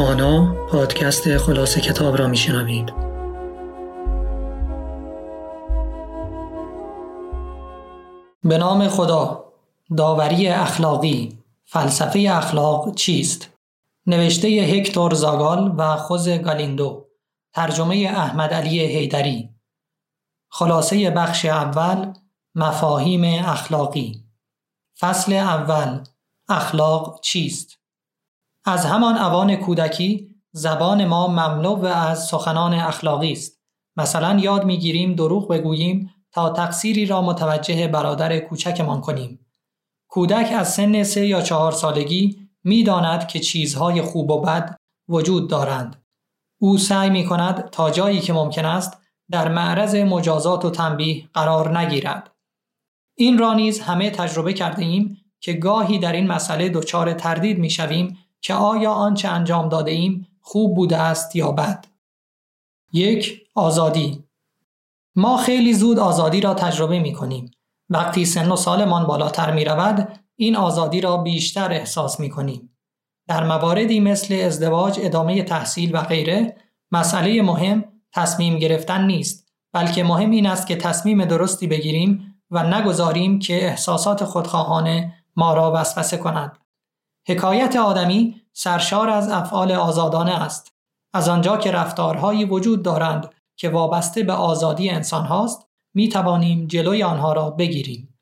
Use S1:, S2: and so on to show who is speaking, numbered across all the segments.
S1: خانا پادکست خلاصه کتاب را میشنوید به نام خدا داوری اخلاقی فلسفه اخلاق چیست؟ نوشته هکتور زاگال و خوز گالیندو ترجمه احمد علی هیدری خلاصه بخش اول مفاهیم اخلاقی فصل اول اخلاق چیست؟ از همان اوان کودکی زبان ما مملو از سخنان اخلاقی است. مثلا یاد می‌گیریم دروغ بگوییم تا تقصیری را متوجه برادر کوچکمان کنیم. کودک از سن سه یا چهار سالگی می‌داند که چیزهای خوب و بد وجود دارند. او سعی می کند تا جایی که ممکن است در معرض مجازات و تنبیه قرار نگیرد. این را نیز همه تجربه کرده ایم که گاهی در این مسئله دچار تردید می شویم که آیا آنچه انجام داده ایم خوب بوده است یا بد. یک آزادی ما خیلی زود آزادی را تجربه می کنیم. وقتی سن و سالمان بالاتر می رود این آزادی را بیشتر احساس می کنیم. در مواردی مثل ازدواج، ادامه تحصیل و غیره مسئله مهم تصمیم گرفتن نیست بلکه مهم این است که تصمیم درستی بگیریم و نگذاریم که احساسات خودخواهانه ما را وسوسه کند. حکایت آدمی سرشار از افعال آزادانه است. از آنجا که رفتارهایی وجود دارند که وابسته به آزادی انسان هاست، می توانیم جلوی آنها را بگیریم.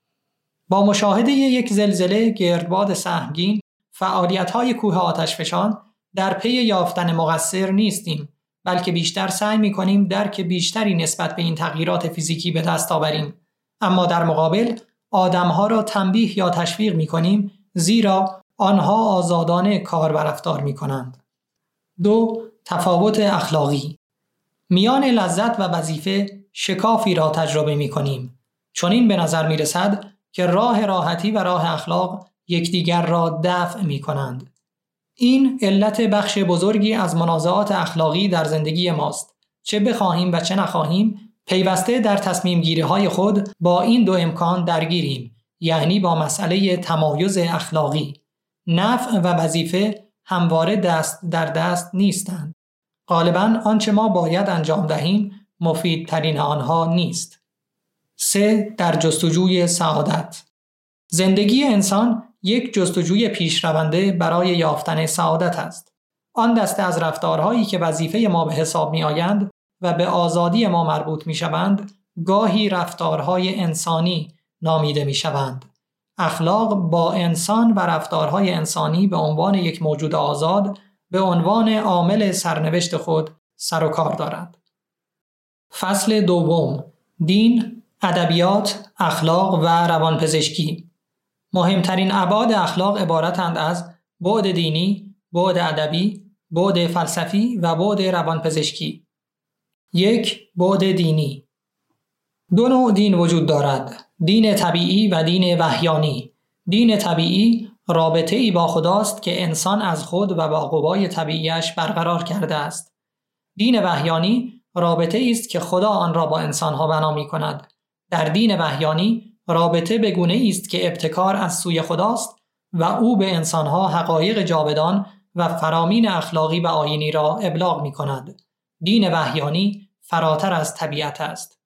S1: با مشاهده یک زلزله گردباد سهمگین فعالیت های کوه آتشفشان در پی یافتن مقصر نیستیم بلکه بیشتر سعی می کنیم درک بیشتری نسبت به این تغییرات فیزیکی به دست آوریم اما در مقابل آدمها را تنبیه یا تشویق می کنیم زیرا آنها آزادانه کار و رفتار می کنند. دو تفاوت اخلاقی میان لذت و وظیفه شکافی را تجربه می کنیم چون این به نظر می رسد که راه راحتی و راه اخلاق یکدیگر را دفع می کنند. این علت بخش بزرگی از منازعات اخلاقی در زندگی ماست. چه بخواهیم و چه نخواهیم پیوسته در تصمیم گیری های خود با این دو امکان درگیریم یعنی با مسئله تمایز اخلاقی نفع و وظیفه همواره دست در دست نیستند. غالبا آنچه ما باید انجام دهیم مفیدترین آنها نیست. سه در جستجوی سعادت. زندگی انسان یک جستجوی پیشرونده برای یافتن سعادت است. آن دسته از رفتارهایی که وظیفه ما به حساب می آیند و به آزادی ما مربوط می شوند گاهی رفتارهای انسانی نامیده می شوند. اخلاق با انسان و رفتارهای انسانی به عنوان یک موجود آزاد به عنوان عامل سرنوشت خود سر و کار دارد. فصل دوم دین، ادبیات، اخلاق و روانپزشکی مهمترین ابعاد اخلاق عبارتند از بعد دینی، بعد ادبی، بعد فلسفی و بعد روانپزشکی. یک بعد دینی دو نوع دین وجود دارد دین طبیعی و دین وحیانی دین طبیعی رابطه ای با خداست که انسان از خود و با قوای طبیعیش برقرار کرده است دین وحیانی رابطه است که خدا آن را با انسانها بنا می کند در دین وحیانی رابطه به گونه است که ابتکار از سوی خداست و او به انسانها حقایق جاودان و فرامین اخلاقی و آینی را ابلاغ می کند. دین وحیانی فراتر از طبیعت است.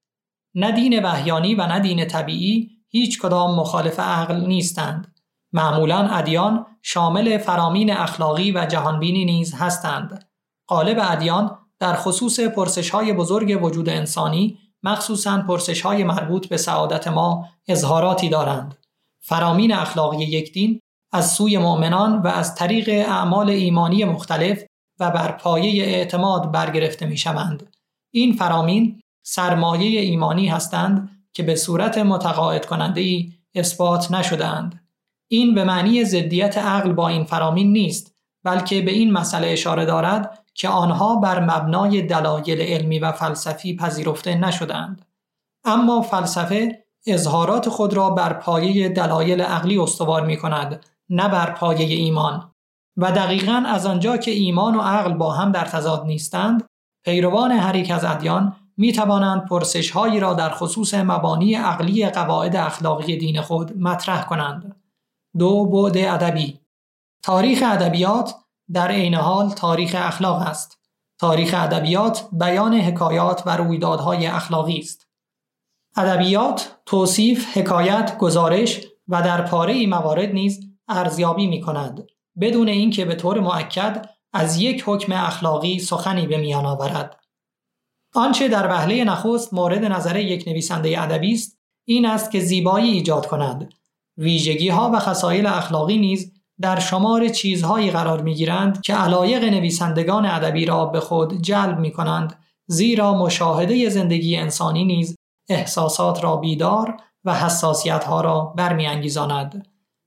S1: نه دین وحیانی و نه دین طبیعی هیچ کدام مخالف عقل نیستند. معمولا ادیان شامل فرامین اخلاقی و جهانبینی نیز هستند. قالب ادیان در خصوص پرسش های بزرگ وجود انسانی مخصوصا پرسش های مربوط به سعادت ما اظهاراتی دارند. فرامین اخلاقی یک دین از سوی مؤمنان و از طریق اعمال ایمانی مختلف و بر پایه اعتماد برگرفته می شوند. این فرامین سرمایه ایمانی هستند که به صورت متقاعد کننده ای اثبات نشدهاند. این به معنی ضدیت عقل با این فرامین نیست بلکه به این مسئله اشاره دارد که آنها بر مبنای دلایل علمی و فلسفی پذیرفته نشدند. اما فلسفه اظهارات خود را بر پایه دلایل عقلی استوار می کند نه بر پایه ایمان و دقیقا از آنجا که ایمان و عقل با هم در تضاد نیستند پیروان هر یک از ادیان می توانند پرسش هایی را در خصوص مبانی عقلی قواعد اخلاقی دین خود مطرح کنند. دو بعد ادبی تاریخ ادبیات در عین حال تاریخ اخلاق است. تاریخ ادبیات بیان حکایات و رویدادهای اخلاقی است. ادبیات توصیف، حکایت، گزارش و در پاره موارد نیز ارزیابی می کند بدون اینکه به طور معکد از یک حکم اخلاقی سخنی به میان آورد. آنچه در وهله نخست مورد نظر یک نویسنده ادبی است این است که زیبایی ایجاد کند ویژگی ها و خصایل اخلاقی نیز در شمار چیزهایی قرار می گیرند که علایق نویسندگان ادبی را به خود جلب می کنند زیرا مشاهده زندگی انسانی نیز احساسات را بیدار و حساسیت ها را برمیانگیزاند.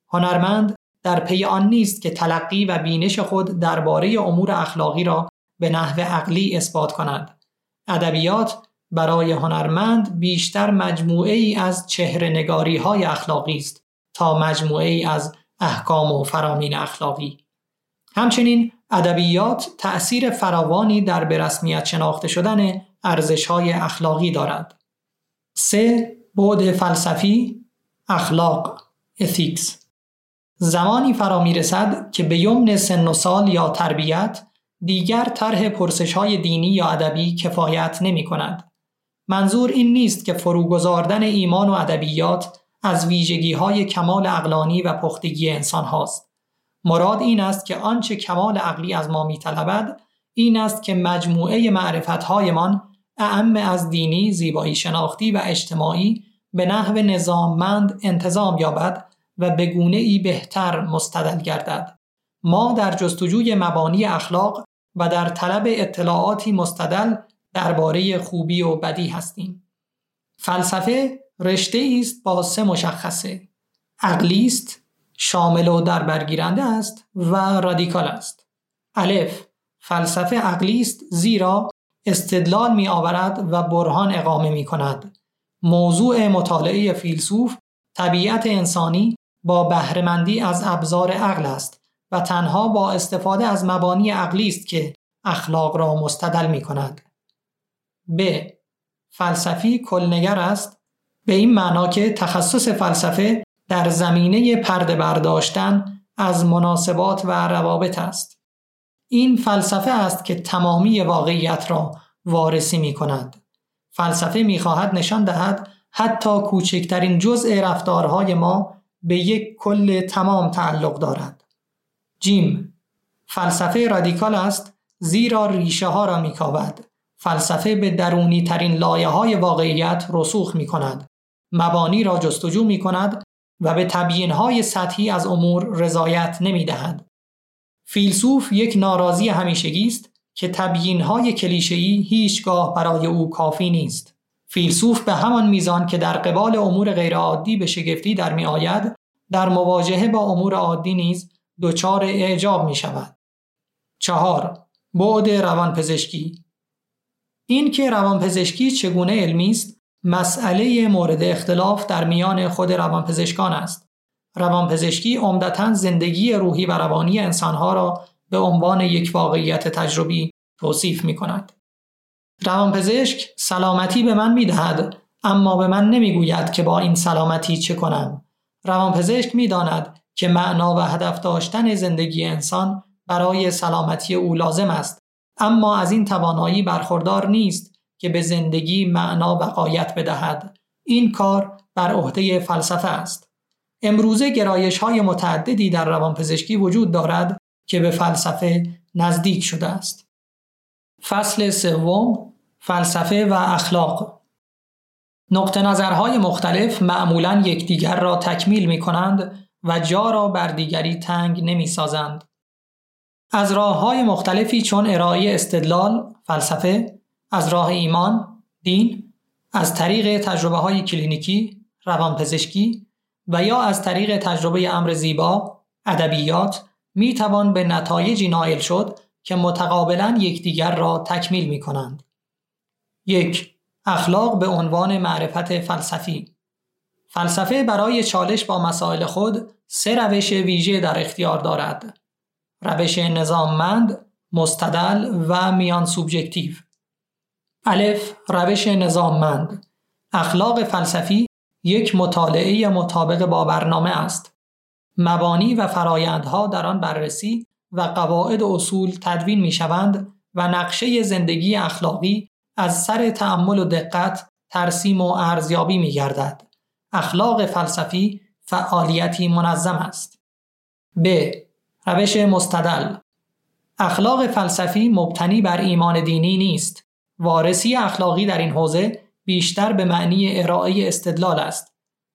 S1: هنرمند در پی آن نیست که تلقی و بینش خود درباره امور اخلاقی را به نحو عقلی اثبات کند. ادبیات برای هنرمند بیشتر مجموعه ای از چهره نگاری های اخلاقی است تا مجموعه ای از احکام و فرامین اخلاقی. همچنین ادبیات تأثیر فراوانی در به رسمیت شناخته شدن ارزش های اخلاقی دارد. سه بعد فلسفی اخلاق اتیکس زمانی فرا می رسد که به یمن سن و سال یا تربیت دیگر طرح پرسش های دینی یا ادبی کفایت نمی کند. منظور این نیست که فروگذاردن ایمان و ادبیات از ویژگی های کمال اقلانی و پختگی انسان هاست. مراد این است که آنچه کمال عقلی از ما می طلبد این است که مجموعه معرفت هایمان اعم از دینی، زیبایی شناختی و اجتماعی به نحو نظاممند انتظام یابد و به گونه ای بهتر مستدل گردد. ما در جستجوی مبانی اخلاق و در طلب اطلاعاتی مستدل درباره خوبی و بدی هستیم. فلسفه رشته است با سه مشخصه. عقلی است، شامل و در برگیرنده است و رادیکال است. الف فلسفه عقلی است زیرا استدلال می آورد و برهان اقامه می کند. موضوع مطالعه فیلسوف طبیعت انسانی با بهرهمندی از ابزار عقل است تنها با استفاده از مبانی عقلی است که اخلاق را مستدل می کند. ب. فلسفی کلنگر است به این معنا که تخصص فلسفه در زمینه پرده برداشتن از مناسبات و روابط است. این فلسفه است که تمامی واقعیت را وارسی می کند. فلسفه می خواهد نشان دهد حتی کوچکترین جزء رفتارهای ما به یک کل تمام تعلق دارد. جیم فلسفه رادیکال است زیرا ریشه ها را می کابد. فلسفه به درونی ترین لایه های واقعیت رسوخ می کند. مبانی را جستجو می کند و به تبیین های سطحی از امور رضایت نمی دهد. فیلسوف یک ناراضی همیشگی است که تبیین های کلیشه‌ای هیچگاه برای او کافی نیست. فیلسوف به همان میزان که در قبال امور غیرعادی به شگفتی در می آید، در مواجهه با امور عادی نیز دچار اعجاب می شود. چهار بعد روانپزشکی این که روانپزشکی چگونه علمی است مسئله مورد اختلاف در میان خود روانپزشکان است. روانپزشکی عمدتا زندگی روحی و روانی انسانها را به عنوان یک واقعیت تجربی توصیف می کند. روانپزشک سلامتی به من می دهد اما به من نمی گوید که با این سلامتی چه کنم. روانپزشک می داند که معنا و هدف داشتن زندگی انسان برای سلامتی او لازم است. اما از این توانایی برخوردار نیست که به زندگی معنا و قایت بدهد. این کار بر عهده فلسفه است. امروزه گرایش های متعددی در روانپزشکی وجود دارد که به فلسفه نزدیک شده است. فصل سوم فلسفه و اخلاق. نقطه نظرهای مختلف معمولا یکدیگر را تکمیل می کنند و جا را بر دیگری تنگ نمی سازند. از راه های مختلفی چون ارائه استدلال، فلسفه، از راه ایمان، دین، از طریق تجربه های کلینیکی، روانپزشکی و یا از طریق تجربه امر زیبا، ادبیات می توان به نتایجی نائل شد که متقابلا یکدیگر را تکمیل می کنند. یک اخلاق به عنوان معرفت فلسفی فلسفه برای چالش با مسائل خود سه روش ویژه در اختیار دارد. روش نظاممند، مستدل و میان سوبژکتیو. الف روش نظاممند اخلاق فلسفی یک مطالعه مطابق با برنامه است. مبانی و فرایندها در آن بررسی و قواعد و اصول تدوین می شوند و نقشه زندگی اخلاقی از سر تعمل و دقت ترسیم و ارزیابی می گردد. اخلاق فلسفی فعالیتی منظم است. ب. روش مستدل اخلاق فلسفی مبتنی بر ایمان دینی نیست. وارسی اخلاقی در این حوزه بیشتر به معنی ارائه استدلال است.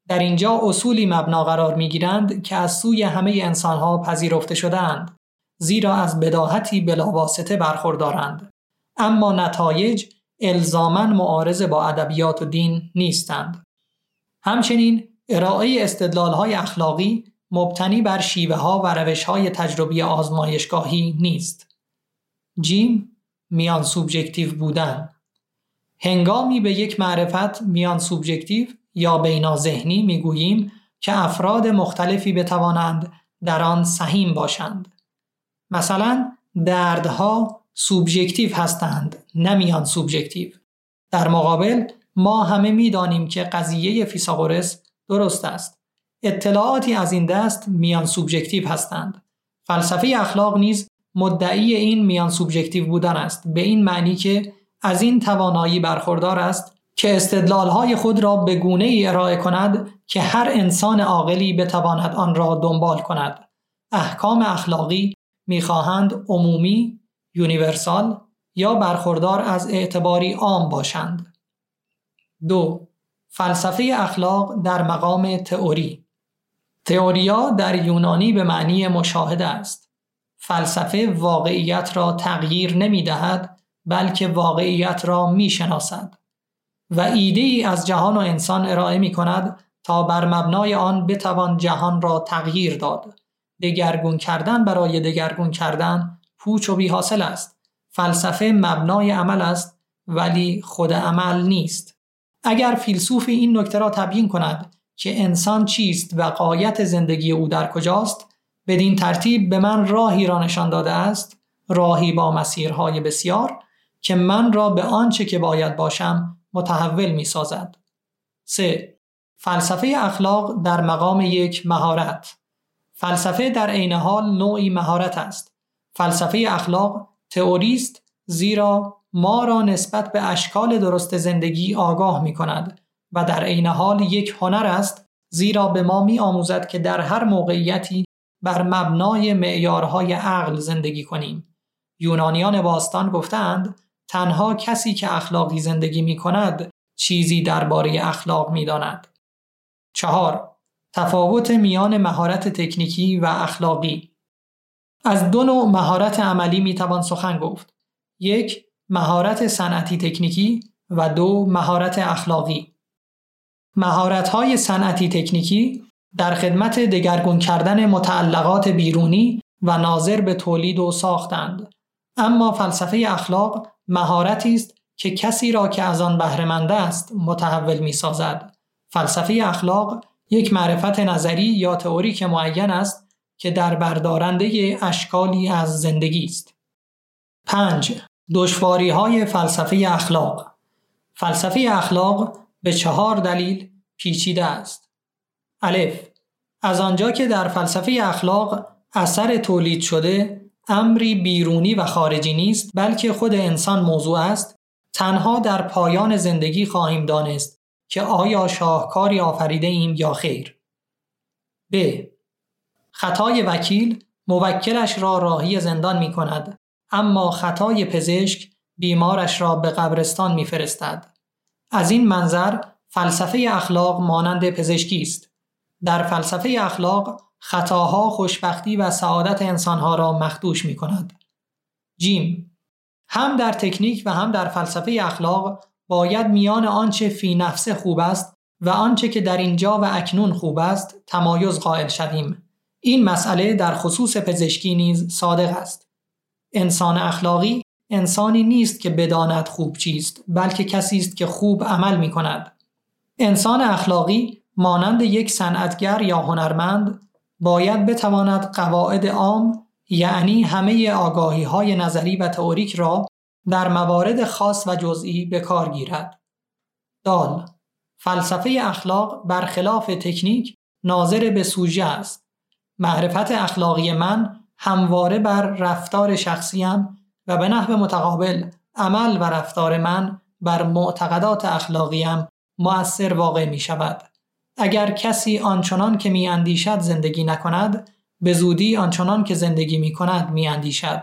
S1: در اینجا اصولی مبنا قرار می گیرند که از سوی همه انسانها پذیرفته شدهاند. زیرا از بداهتی بلاواسطه برخوردارند. اما نتایج الزاما معارض با ادبیات و دین نیستند. همچنین ارائه های اخلاقی مبتنی بر شیوه ها و روش های تجربی آزمایشگاهی نیست. جیم میان سوبژکتیو بودن هنگامی به یک معرفت میان سوبژکتیو یا بینا ذهنی می‌گوییم که افراد مختلفی بتوانند در آن سهیم باشند. مثلا دردها سوبژکتیو هستند نه میان سوبژکتیو. در مقابل ما همه می‌دانیم که قضیه فیساغورس درست است. اطلاعاتی از این دست میان سوبژکتیو هستند. فلسفه اخلاق نیز مدعی این میان سوبژکتیو بودن است به این معنی که از این توانایی برخوردار است که استدلالهای خود را به گونه ای ارائه کند که هر انسان عاقلی بتواند آن را دنبال کند. احکام اخلاقی می‌خواهند عمومی، universal یا برخوردار از اعتباری عام باشند. دو فلسفه اخلاق در مقام تئوری تئوریا در یونانی به معنی مشاهده است. فلسفه واقعیت را تغییر نمی دهد بلکه واقعیت را می شناسد و ایده ای از جهان و انسان ارائه می کند تا بر مبنای آن بتوان جهان را تغییر داد. دگرگون کردن برای دگرگون کردن پوچ و بی حاصل است. فلسفه مبنای عمل است ولی خود عمل نیست. اگر فیلسوف این نکته را تبیین کند که انسان چیست و قایت زندگی او در کجاست بدین ترتیب به من راهی را نشان داده است راهی با مسیرهای بسیار که من را به آنچه که باید باشم متحول می سازد. 3. فلسفه اخلاق در مقام یک مهارت فلسفه در عین حال نوعی مهارت است. فلسفه اخلاق تئوریست زیرا ما را نسبت به اشکال درست زندگی آگاه می کند و در عین حال یک هنر است زیرا به ما می آموزد که در هر موقعیتی بر مبنای معیارهای عقل زندگی کنیم. یونانیان باستان گفتند تنها کسی که اخلاقی زندگی می کند چیزی درباره اخلاق می داند. چهار تفاوت میان مهارت تکنیکی و اخلاقی از دو نوع مهارت عملی می توان سخن گفت. یک مهارت صنعتی تکنیکی و دو مهارت اخلاقی. مهارت های صنعتی تکنیکی در خدمت دگرگون کردن متعلقات بیرونی و ناظر به تولید و ساختند. اما فلسفه اخلاق مهارتی است که کسی را که از آن بهرهمند است متحول می سازد. فلسفه اخلاق یک معرفت نظری یا تئوری معین است که در بردارنده اشکالی از زندگی است. 5. دشواری های فلسفه اخلاق. فلسفه اخلاق به چهار دلیل پیچیده است. الف از آنجا که در فلسفه اخلاق اثر تولید شده امری بیرونی و خارجی نیست بلکه خود انسان موضوع است تنها در پایان زندگی خواهیم دانست که آیا شاهکاری آفریده ایم یا خیر. ب خطای وکیل موکلش را راهی زندان می کند اما خطای پزشک بیمارش را به قبرستان میفرستد. از این منظر فلسفه اخلاق مانند پزشکی است. در فلسفه اخلاق خطاها خوشبختی و سعادت انسانها را مخدوش می کند. جیم هم در تکنیک و هم در فلسفه اخلاق باید میان آنچه فی نفس خوب است و آنچه که در اینجا و اکنون خوب است تمایز قائل شویم. این مسئله در خصوص پزشکی نیز صادق است. انسان اخلاقی انسانی نیست که بداند خوب چیست بلکه کسی است که خوب عمل می کند. انسان اخلاقی مانند یک صنعتگر یا هنرمند باید بتواند قواعد عام یعنی همه آگاهی های نظری و تئوریک را در موارد خاص و جزئی به کار گیرد. دال فلسفه اخلاق برخلاف تکنیک ناظر به سوژه است. معرفت اخلاقی من همواره بر رفتار شخصیم و به نحو متقابل عمل و رفتار من بر معتقدات اخلاقیم مؤثر واقع می شود. اگر کسی آنچنان که می اندیشد زندگی نکند به زودی آنچنان که زندگی می کند می اندیشد.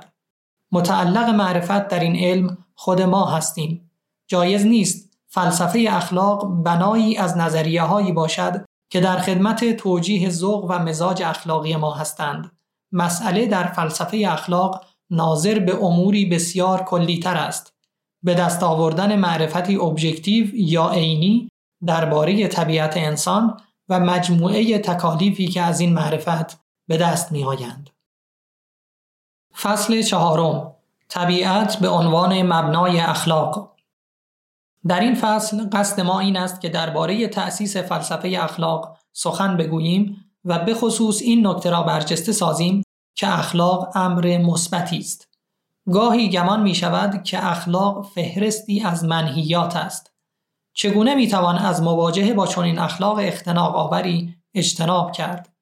S1: متعلق معرفت در این علم خود ما هستیم. جایز نیست فلسفه اخلاق بنایی از نظریه هایی باشد که در خدمت توجیه ذوق و مزاج اخلاقی ما هستند. مسئله در فلسفه اخلاق ناظر به اموری بسیار کلیتر است. به دست آوردن معرفتی ابژکتیو یا عینی درباره طبیعت انسان و مجموعه تکالیفی که از این معرفت به دست می آیند. فصل چهارم طبیعت به عنوان مبنای اخلاق در این فصل قصد ما این است که درباره تأسیس فلسفه اخلاق سخن بگوییم و به خصوص این نکته را برجسته سازیم که اخلاق امر مثبتی است. گاهی گمان می شود که اخلاق فهرستی از منهیات است. چگونه می توان از مواجهه با چنین اخلاق اختناق آوری اجتناب کرد؟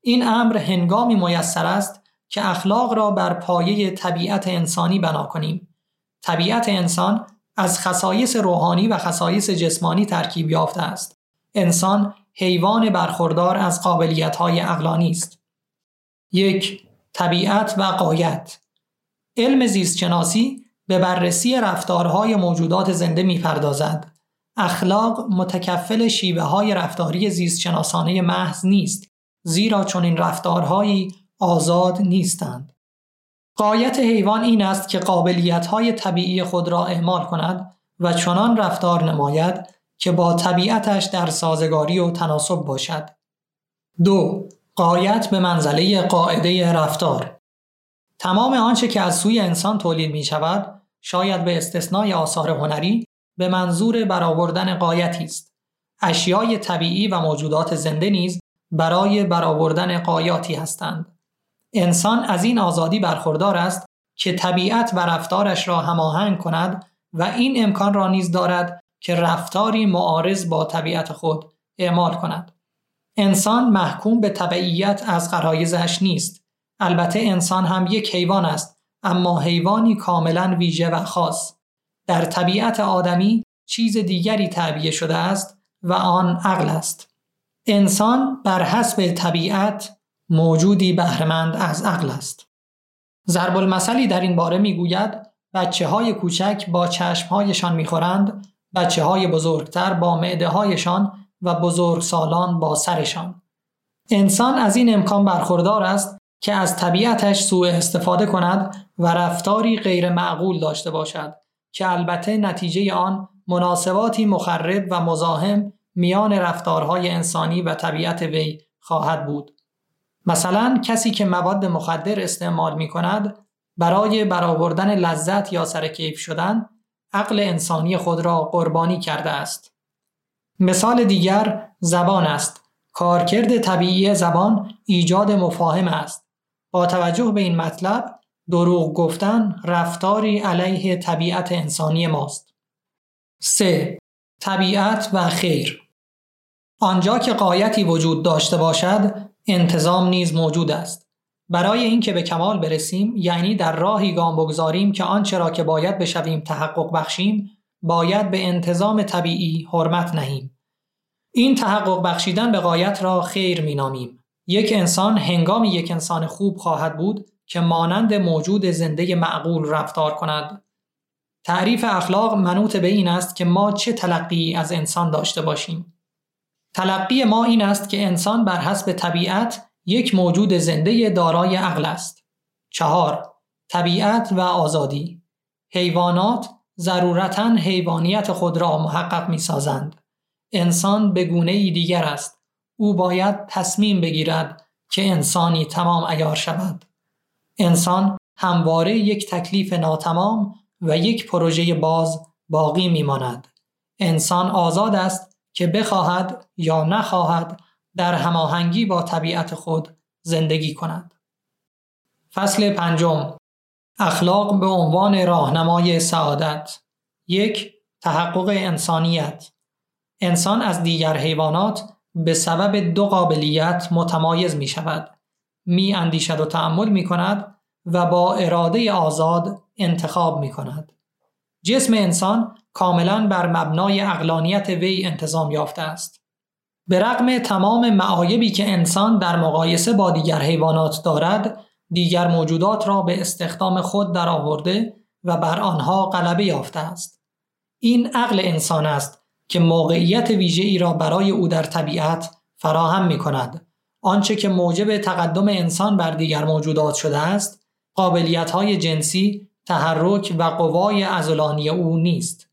S1: این امر هنگامی میسر است که اخلاق را بر پایه طبیعت انسانی بنا کنیم. طبیعت انسان از خصایص روحانی و خصایص جسمانی ترکیب یافته است. انسان حیوان برخوردار از قابلیت‌های عقلانی است. یک طبیعت و قایت علم زیستشناسی به بررسی رفتارهای موجودات زنده می‌پردازد. اخلاق متکفل شیوه های رفتاری زیستشناسانه محض نیست زیرا چون این رفتارهایی آزاد نیستند. قایت حیوان این است که قابلیت های طبیعی خود را اعمال کند و چنان رفتار نماید که با طبیعتش در سازگاری و تناسب باشد. دو قایت به منزله قاعده رفتار تمام آنچه که از سوی انسان تولید می شود شاید به استثنای آثار هنری به منظور برآوردن قایتی است. اشیای طبیعی و موجودات زنده نیز برای برآوردن قایاتی هستند. انسان از این آزادی برخوردار است که طبیعت و رفتارش را هماهنگ کند و این امکان را نیز دارد که رفتاری معارض با طبیعت خود اعمال کند. انسان محکوم به طبعیت از غرایزش نیست. البته انسان هم یک حیوان است اما حیوانی کاملا ویژه و خاص. در طبیعت آدمی چیز دیگری تعبیه شده است و آن عقل است. انسان بر حسب طبیعت موجودی بهرهمند از عقل است. ضرب المثلی در این باره می‌گوید بچه های کوچک با چشم هایشان می‌خورند بچه های بزرگتر با معده هایشان و بزرگ سالان با سرشان. انسان از این امکان برخوردار است که از طبیعتش سوء استفاده کند و رفتاری غیر معقول داشته باشد که البته نتیجه آن مناسباتی مخرب و مزاحم میان رفتارهای انسانی و طبیعت وی خواهد بود. مثلا کسی که مواد مخدر استعمال می کند برای برآوردن لذت یا سرکیف شدن عقل انسانی خود را قربانی کرده است. مثال دیگر زبان است. کارکرد طبیعی زبان ایجاد مفاهم است. با توجه به این مطلب دروغ گفتن رفتاری علیه طبیعت انسانی ماست. 3. طبیعت و خیر آنجا که قایتی وجود داشته باشد انتظام نیز موجود است برای اینکه به کمال برسیم یعنی در راهی گام بگذاریم که آنچه را که باید بشویم تحقق بخشیم باید به انتظام طبیعی حرمت نهیم. این تحقق بخشیدن به قایت را خیر مینامیم. یک انسان هنگامی یک انسان خوب خواهد بود که مانند موجود زنده معقول رفتار کند. تعریف اخلاق منوط به این است که ما چه تلقی از انسان داشته باشیم. تلقی ما این است که انسان بر حسب طبیعت یک موجود زنده دارای عقل است. چهار طبیعت و آزادی حیوانات ضرورتا حیوانیت خود را محقق می سازند. انسان به گونه ای دیگر است. او باید تصمیم بگیرد که انسانی تمام ایار شود. انسان همواره یک تکلیف ناتمام و یک پروژه باز باقی می ماند. انسان آزاد است که بخواهد یا نخواهد در هماهنگی با طبیعت خود زندگی کند. فصل پنجم اخلاق به عنوان راهنمای سعادت یک تحقق انسانیت انسان از دیگر حیوانات به سبب دو قابلیت متمایز می شود. می اندیشد و تعمل می کند و با اراده آزاد انتخاب می کند. جسم انسان کاملا بر مبنای اقلانیت وی انتظام یافته است. به رغم تمام معایبی که انسان در مقایسه با دیگر حیوانات دارد، دیگر موجودات را به استخدام خود درآورده و بر آنها غلبه یافته است. این عقل انسان است که موقعیت ویژه ای را برای او در طبیعت فراهم می کند. آنچه که موجب تقدم انسان بر دیگر موجودات شده است، قابلیت های جنسی، تحرک و قوای ازولانی او نیست.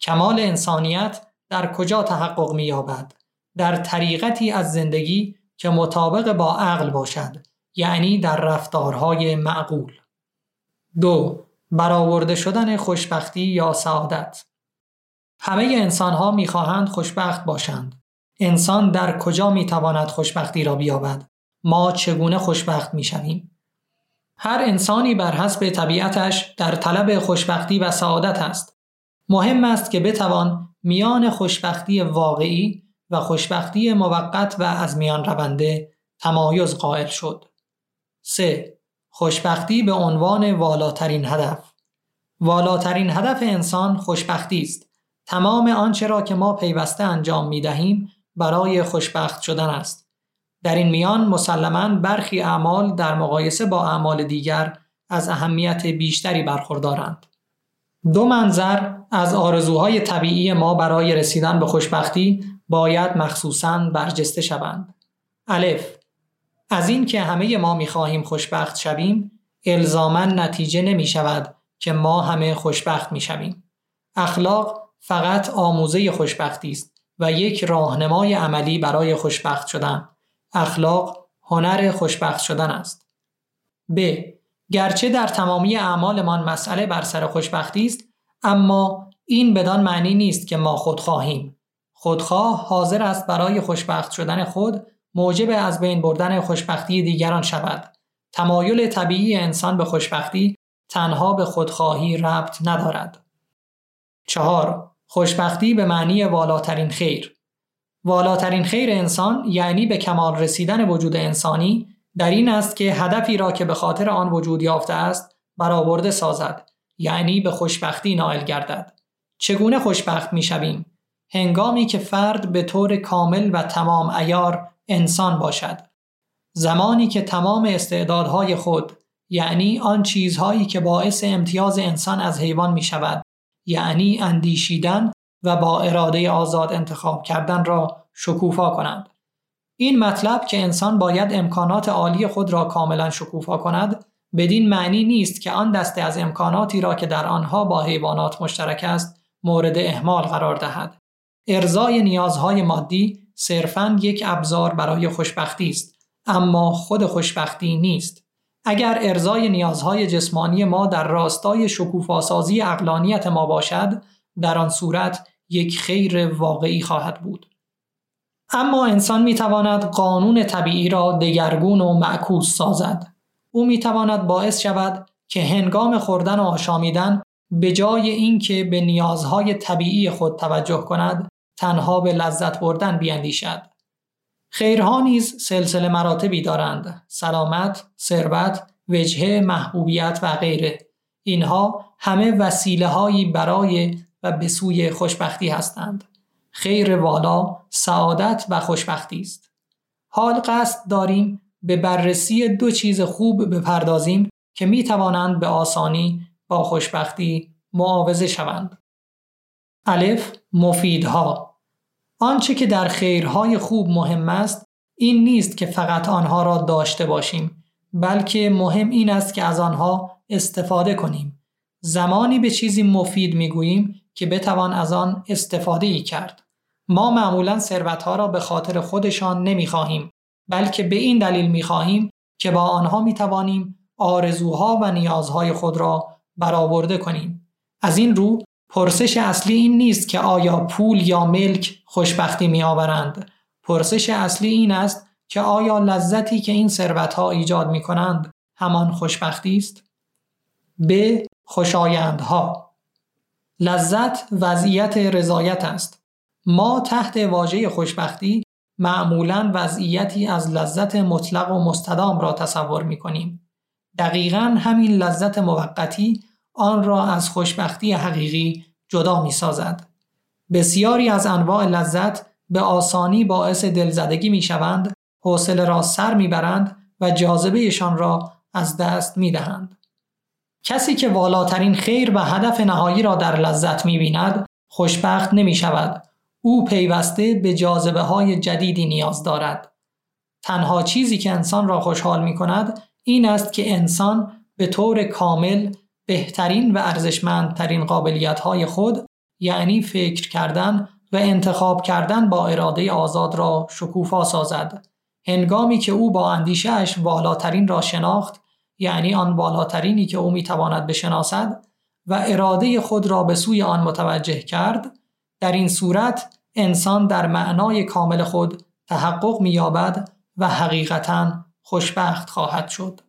S1: کمال انسانیت در کجا تحقق می یابد؟ در طریقتی از زندگی که مطابق با عقل باشد یعنی در رفتارهای معقول. دو برآورده شدن خوشبختی یا سعادت. همه انسان ها می خواهند خوشبخت باشند. انسان در کجا می تواند خوشبختی را بیابد؟ ما چگونه خوشبخت می شویم هر انسانی بر حسب طبیعتش در طلب خوشبختی و سعادت است. مهم است که بتوان میان خوشبختی واقعی و خوشبختی موقت و از میان رونده تمایز قائل شد. 3. خوشبختی به عنوان والاترین هدف والاترین هدف انسان خوشبختی است. تمام آنچه را که ما پیوسته انجام می دهیم برای خوشبخت شدن است. در این میان مسلما برخی اعمال در مقایسه با اعمال دیگر از اهمیت بیشتری برخوردارند. دو منظر از آرزوهای طبیعی ما برای رسیدن به خوشبختی باید مخصوصا برجسته شوند. الف از این که همه ما می‌خواهیم خوشبخت شویم الزاما نتیجه نمی شود که ما همه خوشبخت می شویم. اخلاق فقط آموزه خوشبختی است و یک راهنمای عملی برای خوشبخت شدن. اخلاق هنر خوشبخت شدن است. ب. گرچه در تمامی اعمالمان مسئله بر سر خوشبختی است اما این بدان معنی نیست که ما خود خواهیم خودخواه حاضر است برای خوشبخت شدن خود موجب از بین بردن خوشبختی دیگران شود. تمایل طبیعی انسان به خوشبختی تنها به خودخواهی ربط ندارد. چهار خوشبختی به معنی والاترین خیر والاترین خیر انسان یعنی به کمال رسیدن وجود انسانی در این است که هدفی را که به خاطر آن وجود یافته است برآورده سازد یعنی به خوشبختی نائل گردد چگونه خوشبخت می شویم؟ هنگامی که فرد به طور کامل و تمام ایار انسان باشد. زمانی که تمام استعدادهای خود یعنی آن چیزهایی که باعث امتیاز انسان از حیوان می شود یعنی اندیشیدن و با اراده آزاد انتخاب کردن را شکوفا کنند. این مطلب که انسان باید امکانات عالی خود را کاملا شکوفا کند بدین معنی نیست که آن دسته از امکاناتی را که در آنها با حیوانات مشترک است مورد احمال قرار دهد. ارزای نیازهای مادی صرفاً یک ابزار برای خوشبختی است اما خود خوشبختی نیست. اگر ارزای نیازهای جسمانی ما در راستای شکوفاسازی اقلانیت ما باشد در آن صورت یک خیر واقعی خواهد بود. اما انسان می تواند قانون طبیعی را دگرگون و معکوس سازد. او می تواند باعث شود که هنگام خوردن و آشامیدن به جای اینکه به نیازهای طبیعی خود توجه کند تنها به لذت بردن بیاندیشد. خیرها نیز سلسله مراتبی دارند سلامت ثروت وجهه محبوبیت و غیره. اینها همه وسیله هایی برای و به سوی خوشبختی هستند. خیر والا سعادت و خوشبختی است. حال قصد داریم به بررسی دو چیز خوب بپردازیم که می توانند به آسانی با خوشبختی معاوضه شوند. الف مفیدها. آنچه که در خیرهای خوب مهم است این نیست که فقط آنها را داشته باشیم بلکه مهم این است که از آنها استفاده کنیم. زمانی به چیزی مفید می‌گوییم که بتوان از آن استفاده ای کرد. ما معمولا ثروتها را به خاطر خودشان نمی‌خواهیم بلکه به این دلیل می‌خواهیم که با آنها می‌توانیم آرزوها و نیازهای خود را برآورده کنیم. از این رو پرسش اصلی این نیست که آیا پول یا ملک خوشبختی می آورند. پرسش اصلی این است که آیا لذتی که این ثروتها ایجاد می کنند همان خوشبختی است؟ ب. خوشایندها لذت وضعیت رضایت است. ما تحت واژه خوشبختی معمولا وضعیتی از لذت مطلق و مستدام را تصور می کنیم. دقیقا همین لذت موقتی آن را از خوشبختی حقیقی جدا می سازد. بسیاری از انواع لذت به آسانی باعث دلزدگی می شوند، حوصله را سر می برند و جاذبهشان را از دست می دهند. کسی که والاترین خیر و هدف نهایی را در لذت می بیند، خوشبخت نمی شود. او پیوسته به جاذبه های جدیدی نیاز دارد. تنها چیزی که انسان را خوشحال می کند این است که انسان به طور کامل بهترین و ارزشمندترین قابلیت های خود یعنی فکر کردن و انتخاب کردن با اراده آزاد را شکوفا سازد هنگامی که او با اندیشهش والاترین را شناخت یعنی آن والاترینی که او می‌تواند بشناسد و اراده خود را به سوی آن متوجه کرد در این صورت انسان در معنای کامل خود تحقق مییابد و حقیقتا خوشبخت خواهد شد.